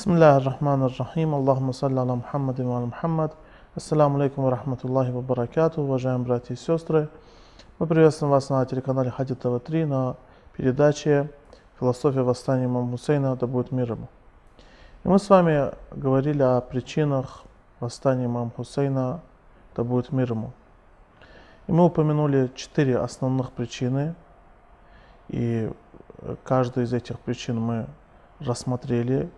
بسم الله الرحمن الرحيم اللهم صل على محمد وعلى محمد Ассаламу алейкум ва рахматуллахи ва баракату, уважаемые братья и сестры. Мы приветствуем вас на телеканале Хади ТВ-3 на передаче «Философия восстания имама Хусейна, да будет мир ему». И мы с вами говорили о причинах восстания имама Хусейна, да будет мир ему. И мы упомянули четыре основных причины, и каждую из этих причин мы рассмотрели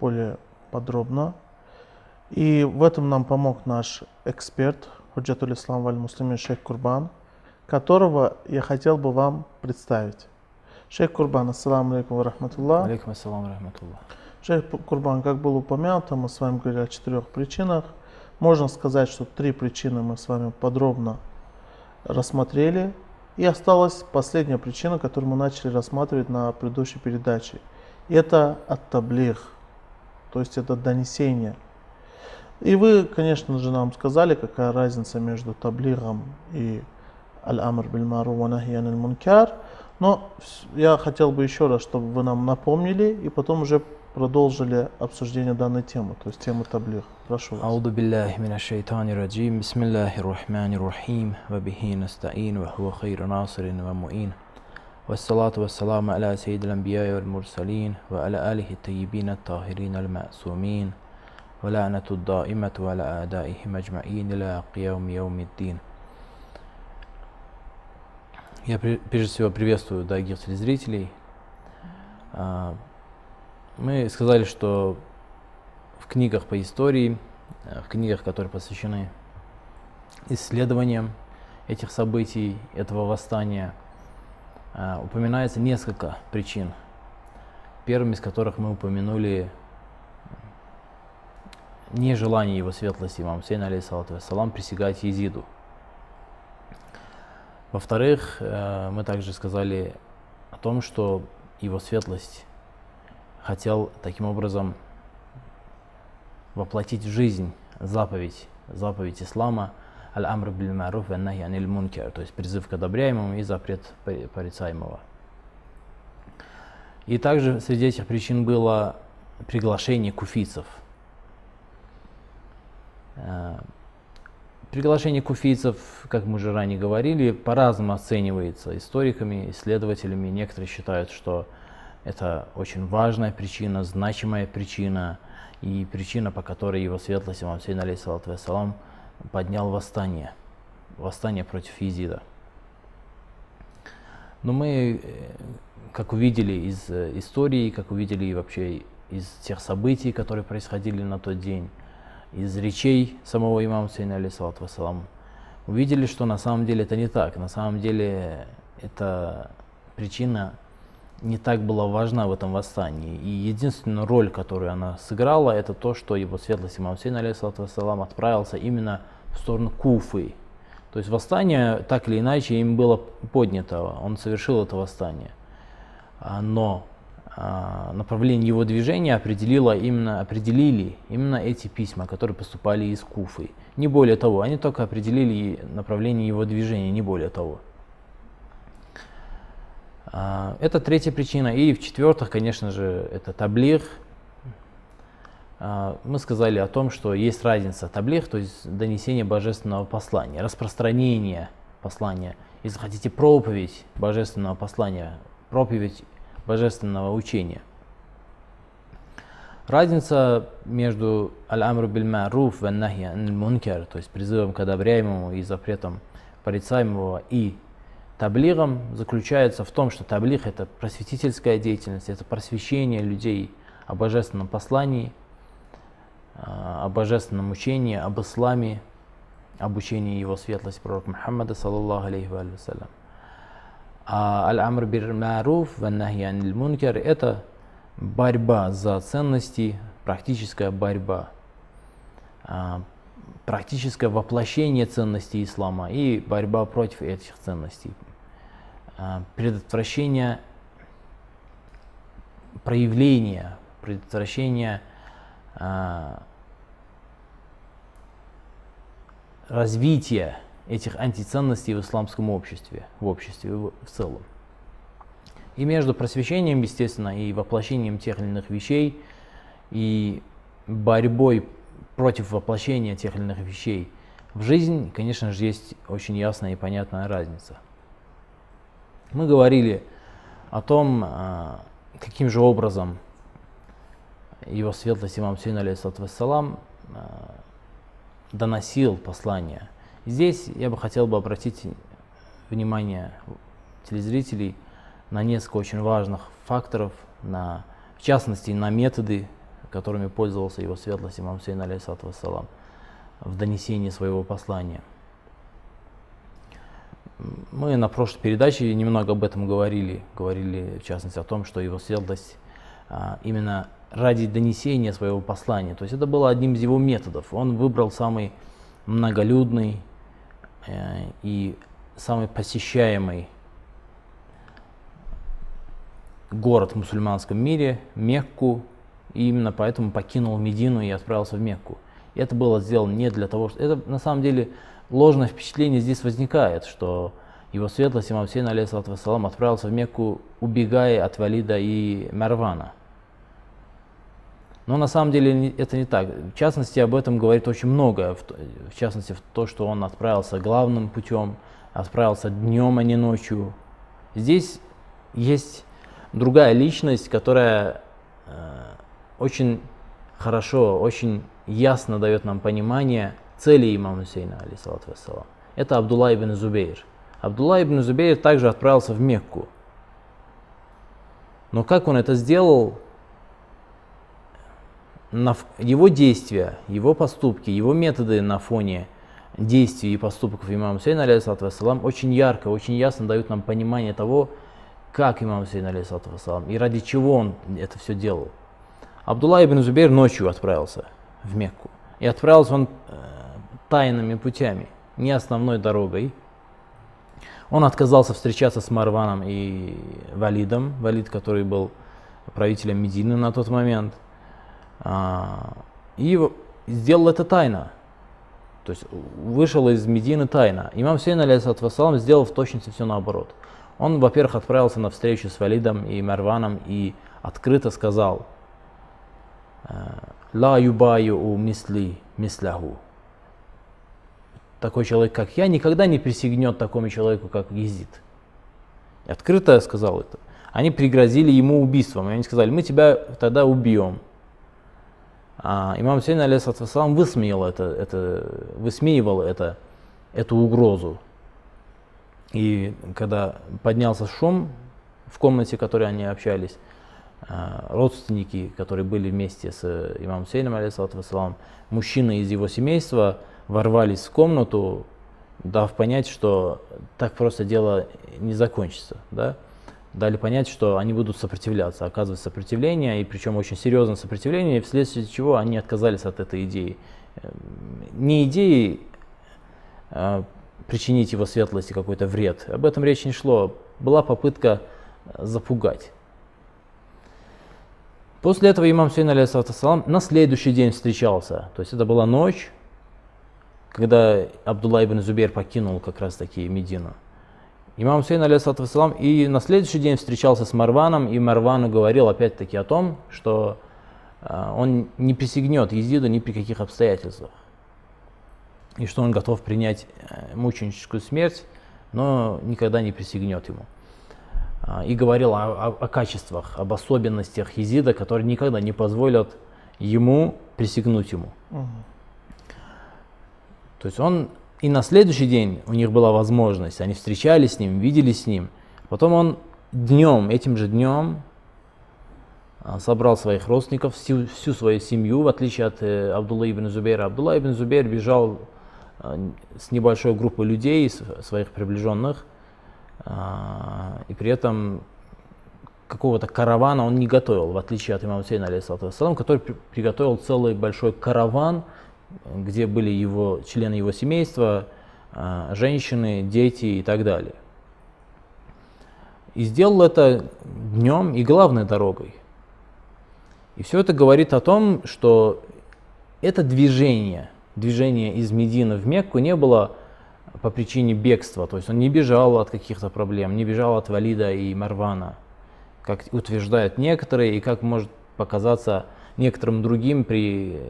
более подробно. И в этом нам помог наш эксперт, Худжатуль Ислам Валь Муслимин Шейх Курбан, которого я хотел бы вам представить. Шейх Курбан, ассаламу алейкум рахматуллах. Алейкум ассалам рахматуллах. Шейх Курбан, как было упомянуто, мы с вами говорили о четырех причинах. Можно сказать, что три причины мы с вами подробно рассмотрели. И осталась последняя причина, которую мы начали рассматривать на предыдущей передаче. Это ат-таблих, то есть это донесение. И вы, конечно же, нам сказали, какая разница между таблигом и аль-амр биль мару ва нахьян но я хотел бы еще раз, чтобы вы нам напомнили и потом уже продолжили обсуждение данной темы, то есть темы таблих. Прошу вас. Ауду биллахи мина шайтани раджим, бисмиллахи рахмани рахим, ва бихи настаин, ва хуа хейра насирин ва муин. والصلاة والسلام على سيد الأنبياء والمرسلين وعلى آله الطيبين الطاهرين المعصومين ولعنة الدائمة على أعدائهم أجمعين إلى قيام يوم الدين Я при- прежде всего приветствую дорогих телезрителей. А, Мы сказали, что в книгах по истории, э, в книгах, которые посвящены исследованиям этих событий, этого восстания, а, упоминается несколько причин. Первым из которых мы упомянули нежелание его светлости, имам Хусейн, алейхиссалату вассалам, присягать Езиду. Во-вторых, э, мы также сказали о том, что его светлость хотел таким образом воплотить в жизнь заповедь, заповедь ислама аль-амр биль маруф ва нахи аниль мункар, то есть призыв к одобряемому и запрет пори- порицаемого. И также среди этих причин было приглашение куфийцев. Э, Приглашение куфийцев, как мы уже ранее говорили, по-разному оценивается историками, исследователями. Некоторые считают, что это очень важная причина, значимая причина и причина, по которой его светлость имам Сейн алейхиссалату вассалам поднял восстание, восстание против Езида. Но мы, э, как увидели из э, истории, как увидели вообще из тех событий, которые происходили на тот день, из речей самого имама Сейна алейхиссалату вассалам, увидели, что на самом деле это не так. На самом деле эта причина не так была важна в этом восстании. И единственная роль, которую она сыграла, это то, что его светлость имам Хусейн, алейхиссалату вассалам, отправился именно в сторону Куфы. То есть восстание, так или иначе, им было поднято, он совершил это восстание. А, Но а, направление его движения определило именно, определили именно эти письма, которые поступали из Куфы. Не более того, они только определили направление его движения, не более того. А, Это третья причина. И в-четвертых, конечно же, это таблих. А, Мы сказали о том, что есть разница таблих, то есть донесение божественного послания, распространение послания. Если хотите проповедь божественного послания, проповедь божественного учения. Разница между аль-амру биль маруф ва нахи мункар, то есть призывом к одобряемому и запретом порицаемого, и таблигом заключается в том, что таблиг это просветительская деятельность, это просвещение людей о божественном послании, о божественном учении, об исламе, об учении его светлости пророка Мухаммада, саллаллаху алейхи ва салям. А аль-амр биль маруф ва нахи аниль мункар это борьба за ценности, практическая борьба, а, практическое воплощение ценностей ислама и борьба против этих ценностей, а, предотвращение проявления, предотвращение а, развития этих антиценностей в исламском обществе, в обществе в в целом. И между просвещением, естественно, и воплощением тех или иных вещей и борьбой против воплощения тех или иных вещей в жизнь, конечно же, есть очень ясная и понятная разница. Мы говорили о том, а, каким же образом его светлость имам Сейн, алейхиссалам, а, доносил послание. Здесь я бы хотел бы обратить внимание телезрителей на несколько очень важных факторов, на, в частности на методы, которыми пользовался его светлость имам Сейн, алейхиссалам, в донесении своего послания. Мы на прошлой передаче немного об этом говорили, говорили в частности о том, что его светлость а, именно ради донесения своего послания, то есть это было одним из его методов. Он выбрал самый многолюдный э, и самый посещаемый город в мусульманском мире, Мекку, и именно поэтому покинул Медину и отправился в Мекку. И это было сделано не для того, что... Это на самом деле ложное впечатление здесь возникает, что его светлость имам Сейн, алейхиссалам, отправился в Мекку, убегая от Валида и Марвана. Но на самом деле это не так. В частности, об этом говорит очень много. В частности, в то, что он отправился главным путем, отправился днем, а не ночью. Здесь есть другая личность, которая э, очень хорошо, очень ясно дает нам понимание цели имама Хусейна, алейсалату вассалам. Это Абдулла ибн Зубейр. Абдулла ибн Зубейр также отправился в Мекку. Но как он это сделал, на, его действия, его поступки, его методы на фоне действий и поступков имама Хусейна, алейхиссалам, очень ярко, очень ясно дают нам понимание того, как имам Хусейн, алейхиссалам, и ради чего он это все делал. Абдулла ибн Зубейр ночью отправился в Мекку. И отправился он э, тайными путями, не основной дорогой. Он отказался встречаться с Марваном и Валидом, Валид, который был правителем Медины на тот момент. А, и сделал это тайно. То есть вышел из Медины тайно. Имам Сейн, алейхиссалам, сделал в точности все наоборот. Он, во-первых, отправился на встречу с Валидом и Марваном и открыто сказал, э, «Ла юбаю у мисли мисляху». Такой человек, как я, никогда не присягнет такому человеку, как Езид. Открыто сказал это. Они пригрозили ему убийством. И они сказали, мы тебя тогда убьем. А имам Сейн, алейхиссалам, высмеял это, это, высмеивал это, эту угрозу. И когда поднялся шум в комнате, в которой они общались, а, родственники, которые были вместе с имамом Сейном, алейхиссалам, мужчины из его семейства ворвались в комнату, дав понять, что так просто дело не закончится. Да? Дали понять, что они будут сопротивляться, оказывать сопротивление, и причем очень серьезное сопротивление, вследствие чего они отказались от этой идеи. Эм, не идеи а, причинить его светлости какой-то вред. Об этом речи не шло. Была попытка э, запугать. После этого имам Сейн алейхиссалам на следующий день встречался. То есть это была ночь, когда Абдулла ибн Зубейр покинул как раз таки Медину. Имам Сейн алейхиссалам и на следующий день встречался с Марваном, и Марвану говорил опять-таки о том, что э, он не присягнет Езиду ни при каких обстоятельствах и что он готов принять э, мученическую смерть, но никогда не присягнет ему. А, и говорил о, о, о качествах, об особенностях Езида, которые никогда не позволят ему присягнуть ему. Угу. То есть он и на следующий день у них была возможность, они встречались с ним, виделись с ним. Потом он днем, этим же днем а, собрал своих родственников, всю, всю свою семью, в отличие от э, Абдулла ибн Зубейра. Абдулла ибн Зубейр бежал а, с небольшой группой людей, своих приближенных, а, и при этом какого-то каравана он не готовил, в отличие от имама Сейна, который приготовил целый большой караван, где были его, члены его семейства, а, женщины, дети и так далее. И сделал это днем и главной дорогой. И все это говорит о том, что это движение – движения из Медины в Мекку не было по причине бегства, то есть он не бежал от каких-то проблем, не бежал от Валида и Марвана, как утверждают некоторые, и как может показаться некоторым другим при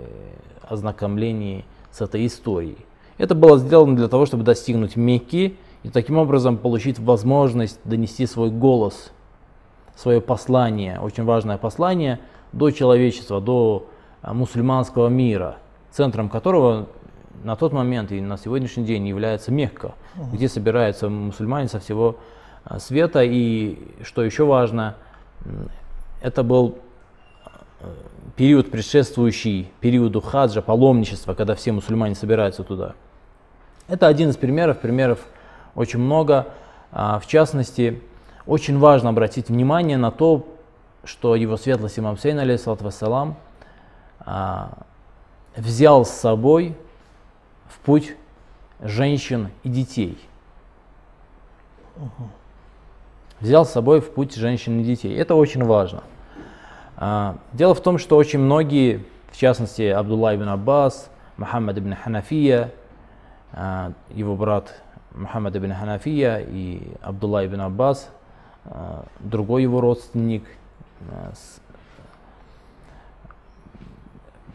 ознакомлении с этой историей. Это было сделано для того, чтобы достигнуть Мекки и таким образом получить возможность донести свой голос, свое послание, очень важное послание, до человечества, до а, мусульманского мира, центром которого на тот момент и на сегодняшний день является Мекка, угу. где собираются мусульмане со всего а, света. И что еще важно, это был период, предшествующий периоду хаджа, паломничества, когда все мусульмане собираются туда. Это один из примеров, примеров очень много. В частности, очень важно обратить внимание на то, что его светлость имам Сейн, алейхиссалату вассалам, взял с собой в путь женщин и детей. Взял с собой в путь женщин и детей. Это очень важно. А, дело в том, что очень многие, в частности Абдулла ибн Аббас, Мухаммад ибн Ханафия, а, его брат Мухаммад ибн Ханафия и Абдулла ибн Аббас, а, другой его родственник,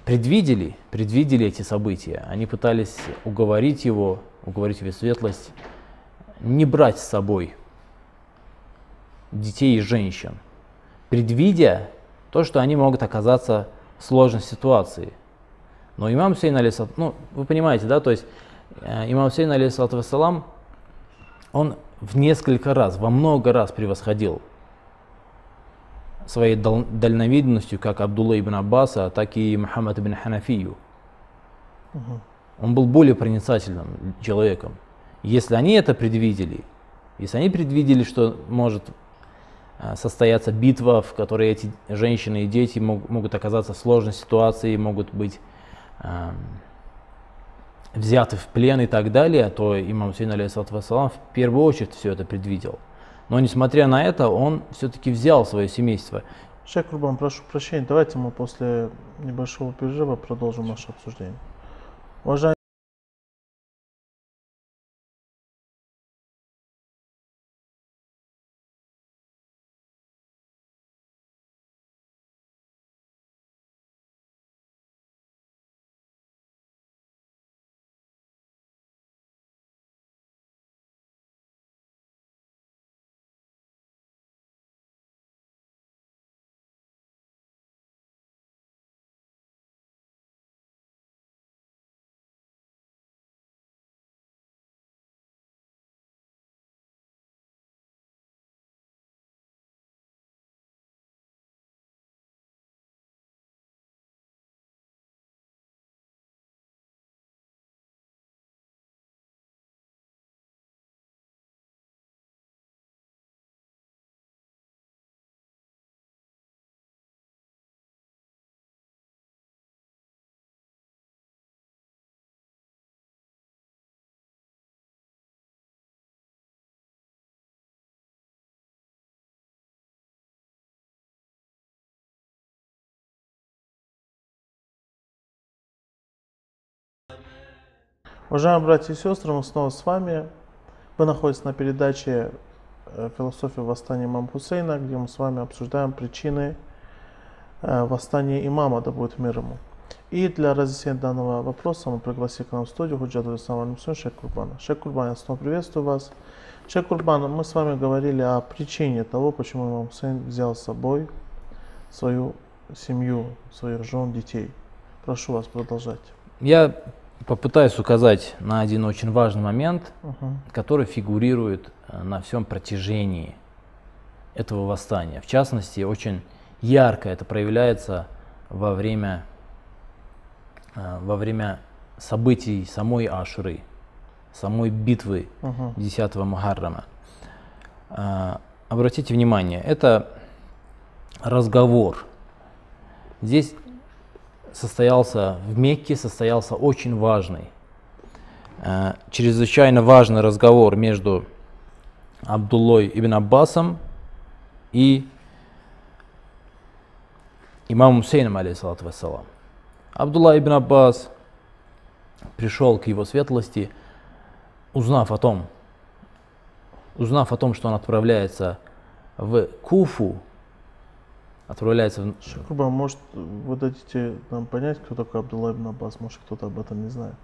предвидели, предвидели эти события. Они пытались уговорить его, уговорить его светлость, не брать с собой детей и женщин, предвидя то, что они могут оказаться в сложной ситуации. Но имам Сейн, ну, вы понимаете, да, то есть э, имам Сейн, алейхиссалам, он в несколько раз, во много раз превосходил своей дальновидностью как Абдулла ибн Аббаса, так и Мухаммад ибн Ханафию. Угу. Он был более проницательным человеком. Если они это предвидели, если они предвидели, что может состояться битва, в которой эти женщины и дети мог, могут оказаться в сложной ситуации, могут быть э, взяты в плен и так далее, то имам Сейн, алейхиссалату в первую очередь все это предвидел. Но несмотря на это, он все-таки взял свое семейство. Шейх Курбан, прошу прощения, давайте мы после небольшого перерыва продолжим наше обсуждение. Уважаемые Уважаемые братья и сестры, мы снова с вами. Вы находитесь на передаче э, «Философия восстания имама Хусейна», где мы с вами обсуждаем причины э, восстания имама, да будет мир ему. И для разъяснения данного вопроса мы пригласили к нам в студию Худжаду Исламу Шейх Курбана. Шейх Курбан, я снова приветствую вас. Шейх Курбан, мы с вами говорили о причине того, почему имам Хусейн взял с собой свою семью, своих жен, детей. Прошу вас продолжать. Я попытаюсь указать на один очень важный момент, угу. который фигурирует э, на всем протяжении этого восстания. В частности, очень ярко это проявляется во время, э, во время событий самой Ашуры, самой битвы угу. 10 Мухаррама. Э, обратите внимание, это разговор. Здесь состоялся в Мекке, состоялся очень важный, э, чрезвычайно важный разговор между Абдуллой ибн Аббасом и имамом Хусейном, алейхиссалату вассалам. Абдулла ибн Аббас пришел к его светлости, узнав о том, узнав о том, что он отправляется в Куфу отправляется в... Шакурба, может, вы дадите нам понять, кто такой Абдулла ибн Аббас? Может, кто-то об этом не знает.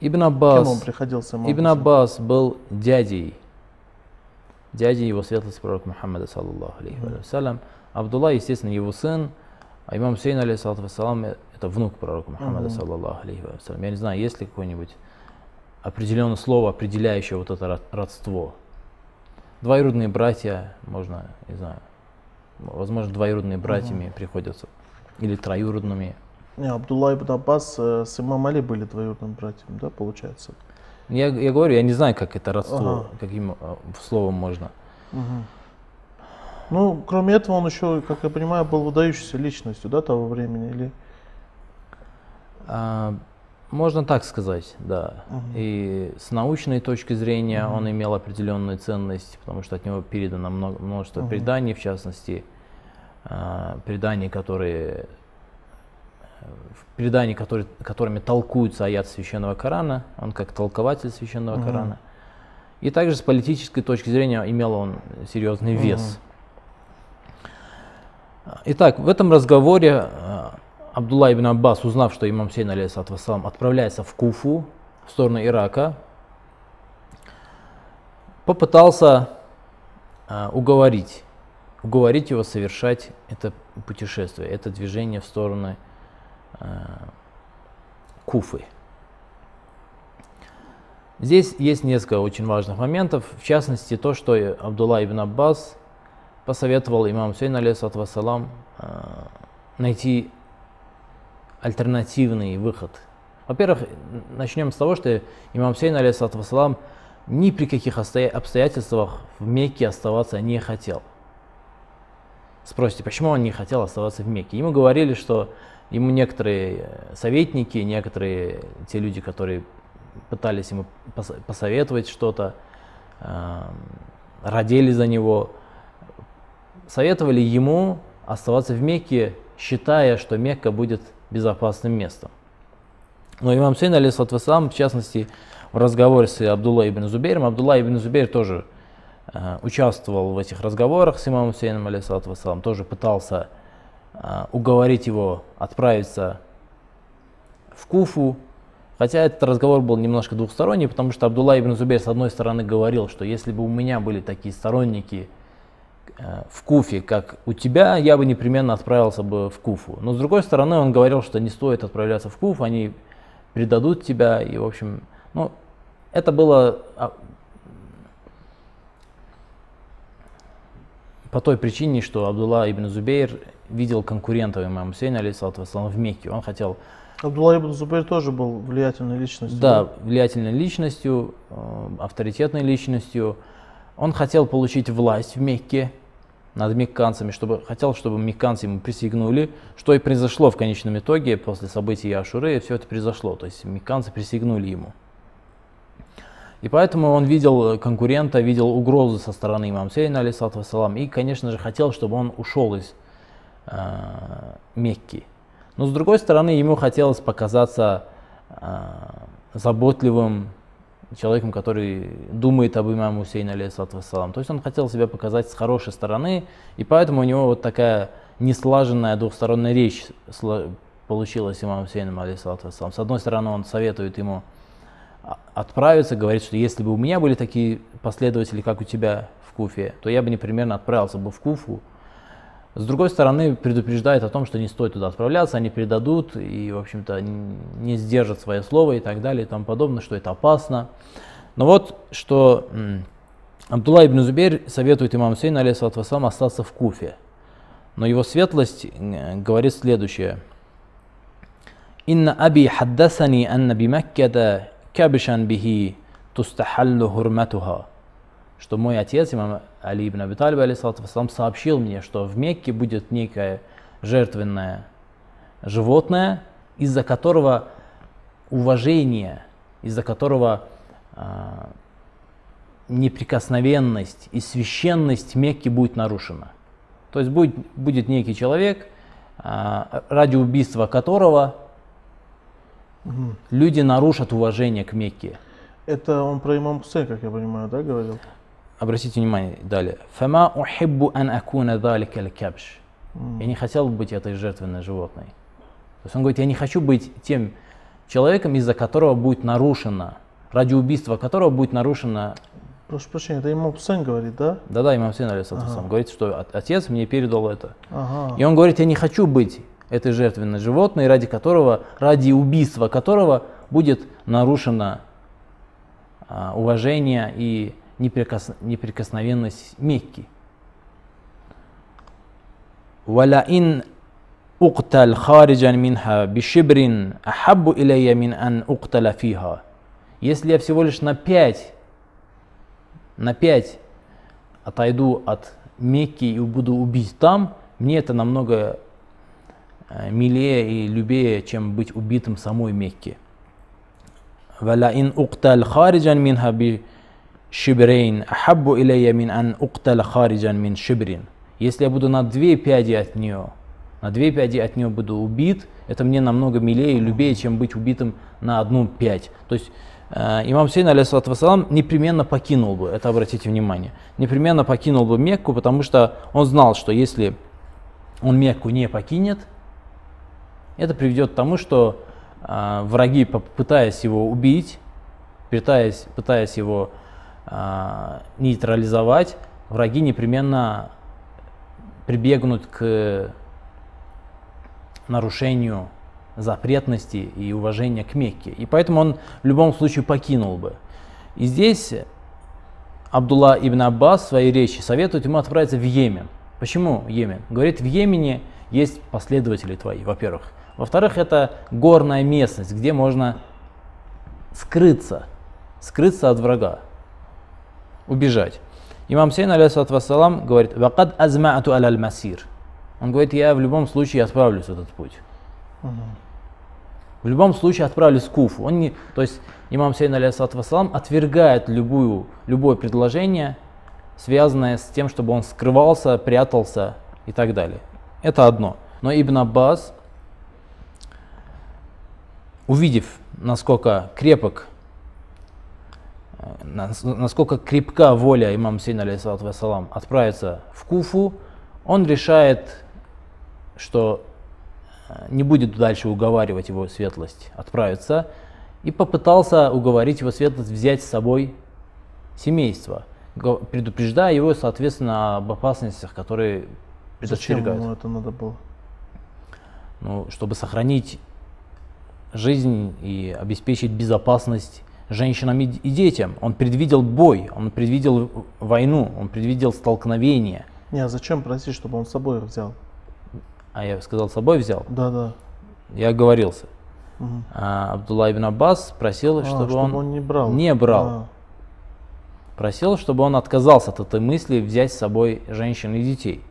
Ибн Кем он Аббас, приходился? Ибн? Аббас был дядей, дядей его светлости пророка Мухаммада, саллаллаху алейхи вассалям. Абдулла, естественно, его сын, а имам Хусейн, алейхиссалату вассалам, это внук пророка Мухаммада, саллаллаху алейхи вассалям. Я не знаю, есть ли какое-нибудь определенное слово, определяющее вот это род- родство. Двоюродные братья, можно, не знаю, возможно, двоюродные братьями приходятся. Или троюродными. Не, Абдулла ибн Аббас э, с имам Али были двоюродными братьями, да, получается? Я, я говорю, я не знаю, как это родство, Ага. каким э, словом можно. Мгм. Ну, кроме этого, он еще, как я понимаю, был выдающейся личностью, да, того времени, или... А, можно так сказать, да. Мгм. И с научной точки зрения Мгм. он имел определенную ценность, потому что от него передано много, множество Мгм. преданий, в частности, а, преданий, которые э, преданий, которые, которыми толкуются аят священного Корана, он как толкователь священного Мгм. Корана. И также с политической точки зрения имел он серьезный вес. Итак, в этом разговоре э, Абдулла ибн Аббас, узнав, что имам Сейн вассалам, отправляется в Куфу, в сторону Ирака, попытался э, уговорить, уговорить его совершать это путешествие, это движение в сторону э, Куфы. Здесь есть несколько очень важных моментов, в частности то, что Абдулла ибн Аббас посоветовал имаму Сейн вассалам э, найти альтернативный выход. Во-первых, начнем с того, что имам Сейн алейхиссалату вассалам ни при каких обстоя- обстоятельствах в Мекке оставаться не хотел. Спросите, почему он не хотел оставаться в Мекке? Ему говорили, что ему некоторые советники, некоторые те люди, которые пытались ему пос- посоветовать что-то, э, родили за него, советовали ему оставаться в Мекке, считая, что Мекка будет безопасным местом. Но имам Сейн, алейхиссалату вассалам, в частности, в разговоре с Абдулла ибн Зубейром, Абдулла ибн Зубейр тоже э, участвовал в этих разговорах с имамом Сейном, алейхиссалату вассалам, тоже пытался э, уговорить его отправиться в Куфу, Хотя этот разговор был немножко двухсторонний, потому что Абдулла ибн Зубейр с одной стороны говорил, что если бы у меня были такие сторонники в Куфе, как у тебя, я бы непременно отправился бы в Куфу. Но с другой стороны, он говорил, что не стоит отправляться в Куф, они предадут тебя, и в общем, ну, это было а, по той причине, что Абдулла ибн Зубейр видел конкурентов имама Хусейна, вассалам, в Мекке. Он хотел Абдулла ибн Зубейр тоже был влиятельной личностью. да, влиятельной личностью, э, авторитетной личностью. Он хотел получить власть в Мекке над мекканцами, чтобы, хотел, чтобы мекканцы ему присягнули, что и произошло в конечном итоге после событий Ашуры, все это произошло, то есть мекканцы присягнули ему. И поэтому он видел конкурента, видел угрозы со стороны имама Сейна, алейсалату вассалам, и, конечно же, хотел, чтобы он ушел из э, Мекки. Но с другой стороны, ему хотелось показаться э, заботливым человеком, который думает об имаме Хусейне, алейхиссалату вассалам. То есть он хотел себя показать с хорошей стороны, и поэтому у него вот такая неслаженная двухсторонняя речь получилась имамом Хусейном, алейхиссалату вассалам. С одной стороны, он советует ему а- отправиться, говорит, что если бы у меня были такие последователи, как у тебя в Куфе, то я бы непременно отправился бы в Куфу, с другой стороны, предупреждает о том, что не стоит туда отправляться, они предадут и, в общем-то, не сдержат свое слово и так далее и тому подобное, что это опасно. Но вот, что Абдулла ибн Зубейр советует имаму Сейну, алейхиссалату вассалам, остаться в Куфе. Но его светлость говорит следующее. «Инна аби хаддасани анна би Маккада кабишан бихи тустахаллу хурматуха» что мой отец, имам Али ибн Аби Талиб, алейхиссалату вассалам, сообщил мне, что в Мекке будет некое жертвенное животное, из-за которого уважение, из-за которого а, неприкосновенность и священность Мекки будет нарушена. То есть будет, будет некий человек, а, ради убийства которого Мгм. люди нарушат уважение к Мекке. Это он про имам Хусейн, как я понимаю, да, говорил? Обратите внимание далее. Фама ухиббу ан акуна далика кабш. Я не хотел бы быть этой жертвенной животной. То есть он говорит, я не хочу быть тем человеком, из-за которого будет нарушено, ради убийства которого будет нарушено Прошу прощения, это ему сын говорит, да? Да-да, имам Хусейн Ага. говорит, что от- отец мне передал это. Ага. И он говорит, я не хочу быть этой жертвенной животной, ради которого, ради убийства которого будет нарушено а, уважение и неприкосновенность Мекки. ولئن أقتل خارجا منها بشبر أحب إلي من أن أقتل فيها. Если я всего лишь на пять, на пять отойду от Мекки и буду убить там, мне это намного э, милее и любее, чем быть убитым в самой Мекке. ولئن أقتل خارجا منها шибрейн ахаббу илейя мин ан укталя хариджан мин шибрин. Если я буду на две пяди от нее, на две пяди от нее буду убит, это мне намного милее и любее, чем быть убитым на одну пять. То есть э, имам Сейн, алейсалат вассалам, непременно покинул бы, это обратите внимание, непременно покинул бы Мекку, потому что он знал, что если он Мекку не покинет, это приведет к тому, что э, враги, пытаясь его убить, пытаясь, пытаясь его нейтрализовать, враги непременно прибегнут к нарушению запретности и уважения к Мекке. И поэтому он в любом случае покинул бы. И здесь Абдулла ибн Аббас в своей речи советует ему отправиться в Йемен. Почему Йемен? Говорит, в Йемене есть последователи твои, во-первых. Во-вторых, это горная местность, где можно скрыться, скрыться от врага, убежать. Имам Сейн, вассалам, говорит, «Вакад азма'ату аль масир». Он говорит, я в любом случае отправлюсь в этот путь. В любом случае отправлюсь в Куфу. Он не, то есть имам Сейн, алейхиссалату вассалам, отвергает любую, любое предложение, связанное с тем, чтобы он скрывался, прятался и так далее. Это одно. Но Ибн Аббас, увидев, насколько крепок, насколько крепка воля имама Сейна, алейхиссалату вассалам, отправиться в Куфу, он решает, что э, не будет дальше уговаривать его светлость отправиться, и попытался уговорить его светлость взять с собой семейство, предупреждая его, соответственно, об опасностях, которые Зачем предостерегают. ему это надо было? Ну, чтобы сохранить жизнь и обеспечить безопасность женщинам и, детям. Он предвидел бой, он предвидел войну, он предвидел столкновение. Не, а зачем просить, чтобы он с собой взял? А я сказал, с собой взял. Да, да. Я оговорился. Мгм. А Абдулла ибн Аббас просил, А, чтобы, он, не брал. не брал. А, просил, чтобы он отказался от этой мысли взять с собой женщин и детей.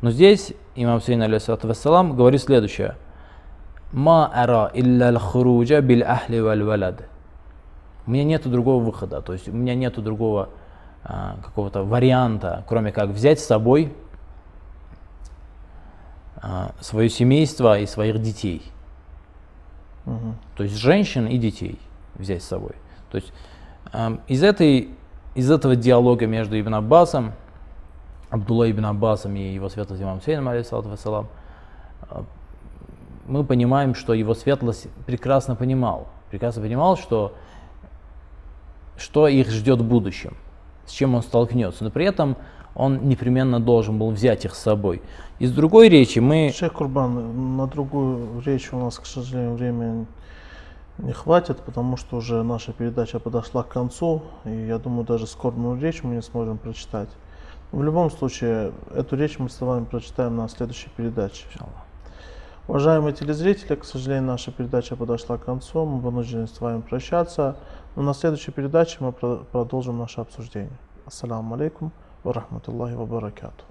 Но здесь имам Сейн вассалам говорит следующее. Ма ара илля хуруджа бил ахли валь валад. У меня нет другого выхода, то есть у меня нет другого а, какого-то варианта, кроме как взять с собой а, свое семейство и своих детей. мгм. То есть женщин и детей взять с собой. То есть эм, из, этой, из этого диалога между Ибн Аббасом, Абдулла ибн Аббасом и его светлость имам Сейном, алейхиссалату вассалам, э, мы понимаем, что его светлость прекрасно понимал, прекрасно понимал, что, что их ждет в будущем, с чем он столкнется. Но при этом он непременно должен был взять их с собой. Из другой речи мы... Шейх Курбан, на другую речь у нас, к сожалению, времени не хватит, потому что уже наша передача подошла к концу, и я думаю, даже скорбную речь мы не сможем прочитать. В любом случае, эту речь мы с вами прочитаем на следующей передаче. Уважаемые телезрители, к сожалению, наша передача подошла к концу, мы вынуждены с вами прощаться, но на следующей передаче мы про- продолжим наше обсуждение. Ассаламу алейкум ва рахматуллахи ва баракату.